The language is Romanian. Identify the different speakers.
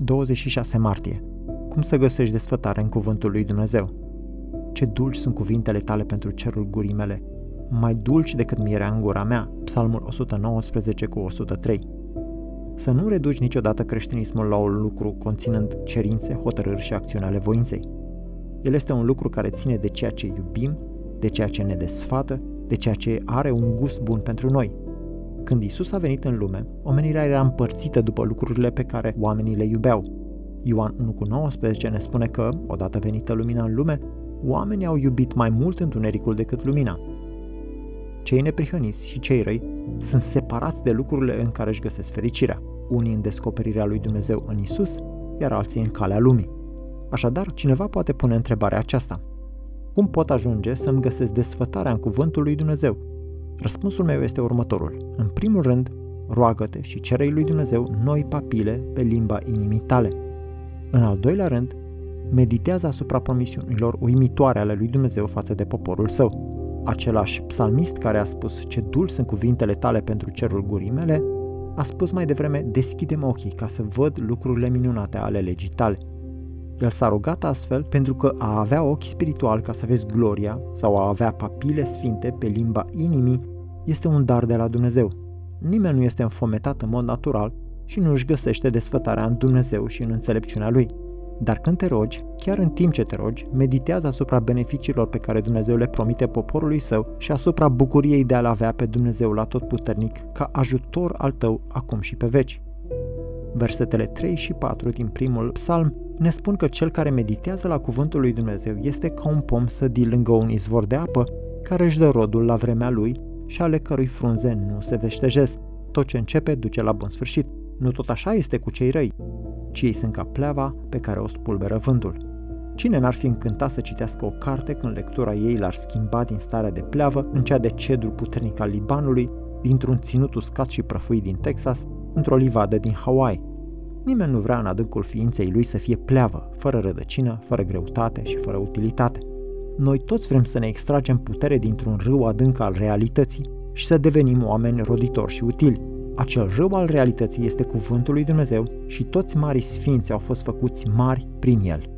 Speaker 1: 26 martie. Cum să găsești desfătare în cuvântul lui Dumnezeu? Ce dulci sunt cuvintele tale pentru cerul gurii mele, mai dulci decât mierea în gura mea, Psalmul 119 cu 103. Să nu reduci niciodată creștinismul la un lucru conținând cerințe, hotărâri și acțiuni ale voinței. El este un lucru care ține de ceea ce iubim, de ceea ce ne desfată, de ceea ce are un gust bun pentru noi. Când Isus a venit în lume, omenirea era împărțită după lucrurile pe care oamenii le iubeau. Ioan 1 cu 19 ne spune că, odată venită lumina în lume, oamenii au iubit mai mult întunericul decât lumina. Cei neprihăniți și cei răi sunt separați de lucrurile în care își găsesc fericirea, unii în descoperirea lui Dumnezeu în Isus, iar alții în calea lumii. Așadar, cineva poate pune întrebarea aceasta. Cum pot ajunge să-mi găsesc desfătarea în cuvântul lui Dumnezeu? Răspunsul meu este următorul. În primul rând, roagă-te și cere lui Dumnezeu noi papile pe limba inimii tale. În al doilea rând, meditează asupra promisiunilor uimitoare ale lui Dumnezeu față de poporul său. Același psalmist care a spus ce dulci sunt cuvintele tale pentru cerul gurii mele, a spus mai devreme deschide ochii ca să văd lucrurile minunate ale legii tale. El s-a rugat astfel pentru că a avea ochi spiritual ca să vezi gloria sau a avea papile sfinte pe limba inimii este un dar de la Dumnezeu. Nimeni nu este înfometat în mod natural și nu își găsește desfătarea în Dumnezeu și în înțelepciunea Lui. Dar când te rogi, chiar în timp ce te rogi, meditează asupra beneficiilor pe care Dumnezeu le promite poporului său și asupra bucuriei de a-L avea pe Dumnezeu la tot puternic ca ajutor al tău acum și pe veci. Versetele 3 și 4 din primul psalm ne spun că cel care meditează la cuvântul lui Dumnezeu este ca un pom sădit lângă un izvor de apă care își dă rodul la vremea lui și ale cărui frunze nu se veștejesc. Tot ce începe duce la bun sfârșit. Nu tot așa este cu cei răi, ci ei sunt ca pleava pe care o spulberă vântul. Cine n-ar fi încântat să citească o carte când lectura ei l-ar schimba din starea de pleavă în cea de cedru puternic al Libanului, dintr-un ținut uscat și prăfuit din Texas, într-o livadă din Hawaii? Nimeni nu vrea în adâncul ființei lui să fie pleavă, fără rădăcină, fără greutate și fără utilitate. Noi toți vrem să ne extragem putere dintr-un râu adânc al realității și să devenim oameni roditori și utili. Acel râu al realității este cuvântul lui Dumnezeu și toți marii sfinți au fost făcuți mari prin el.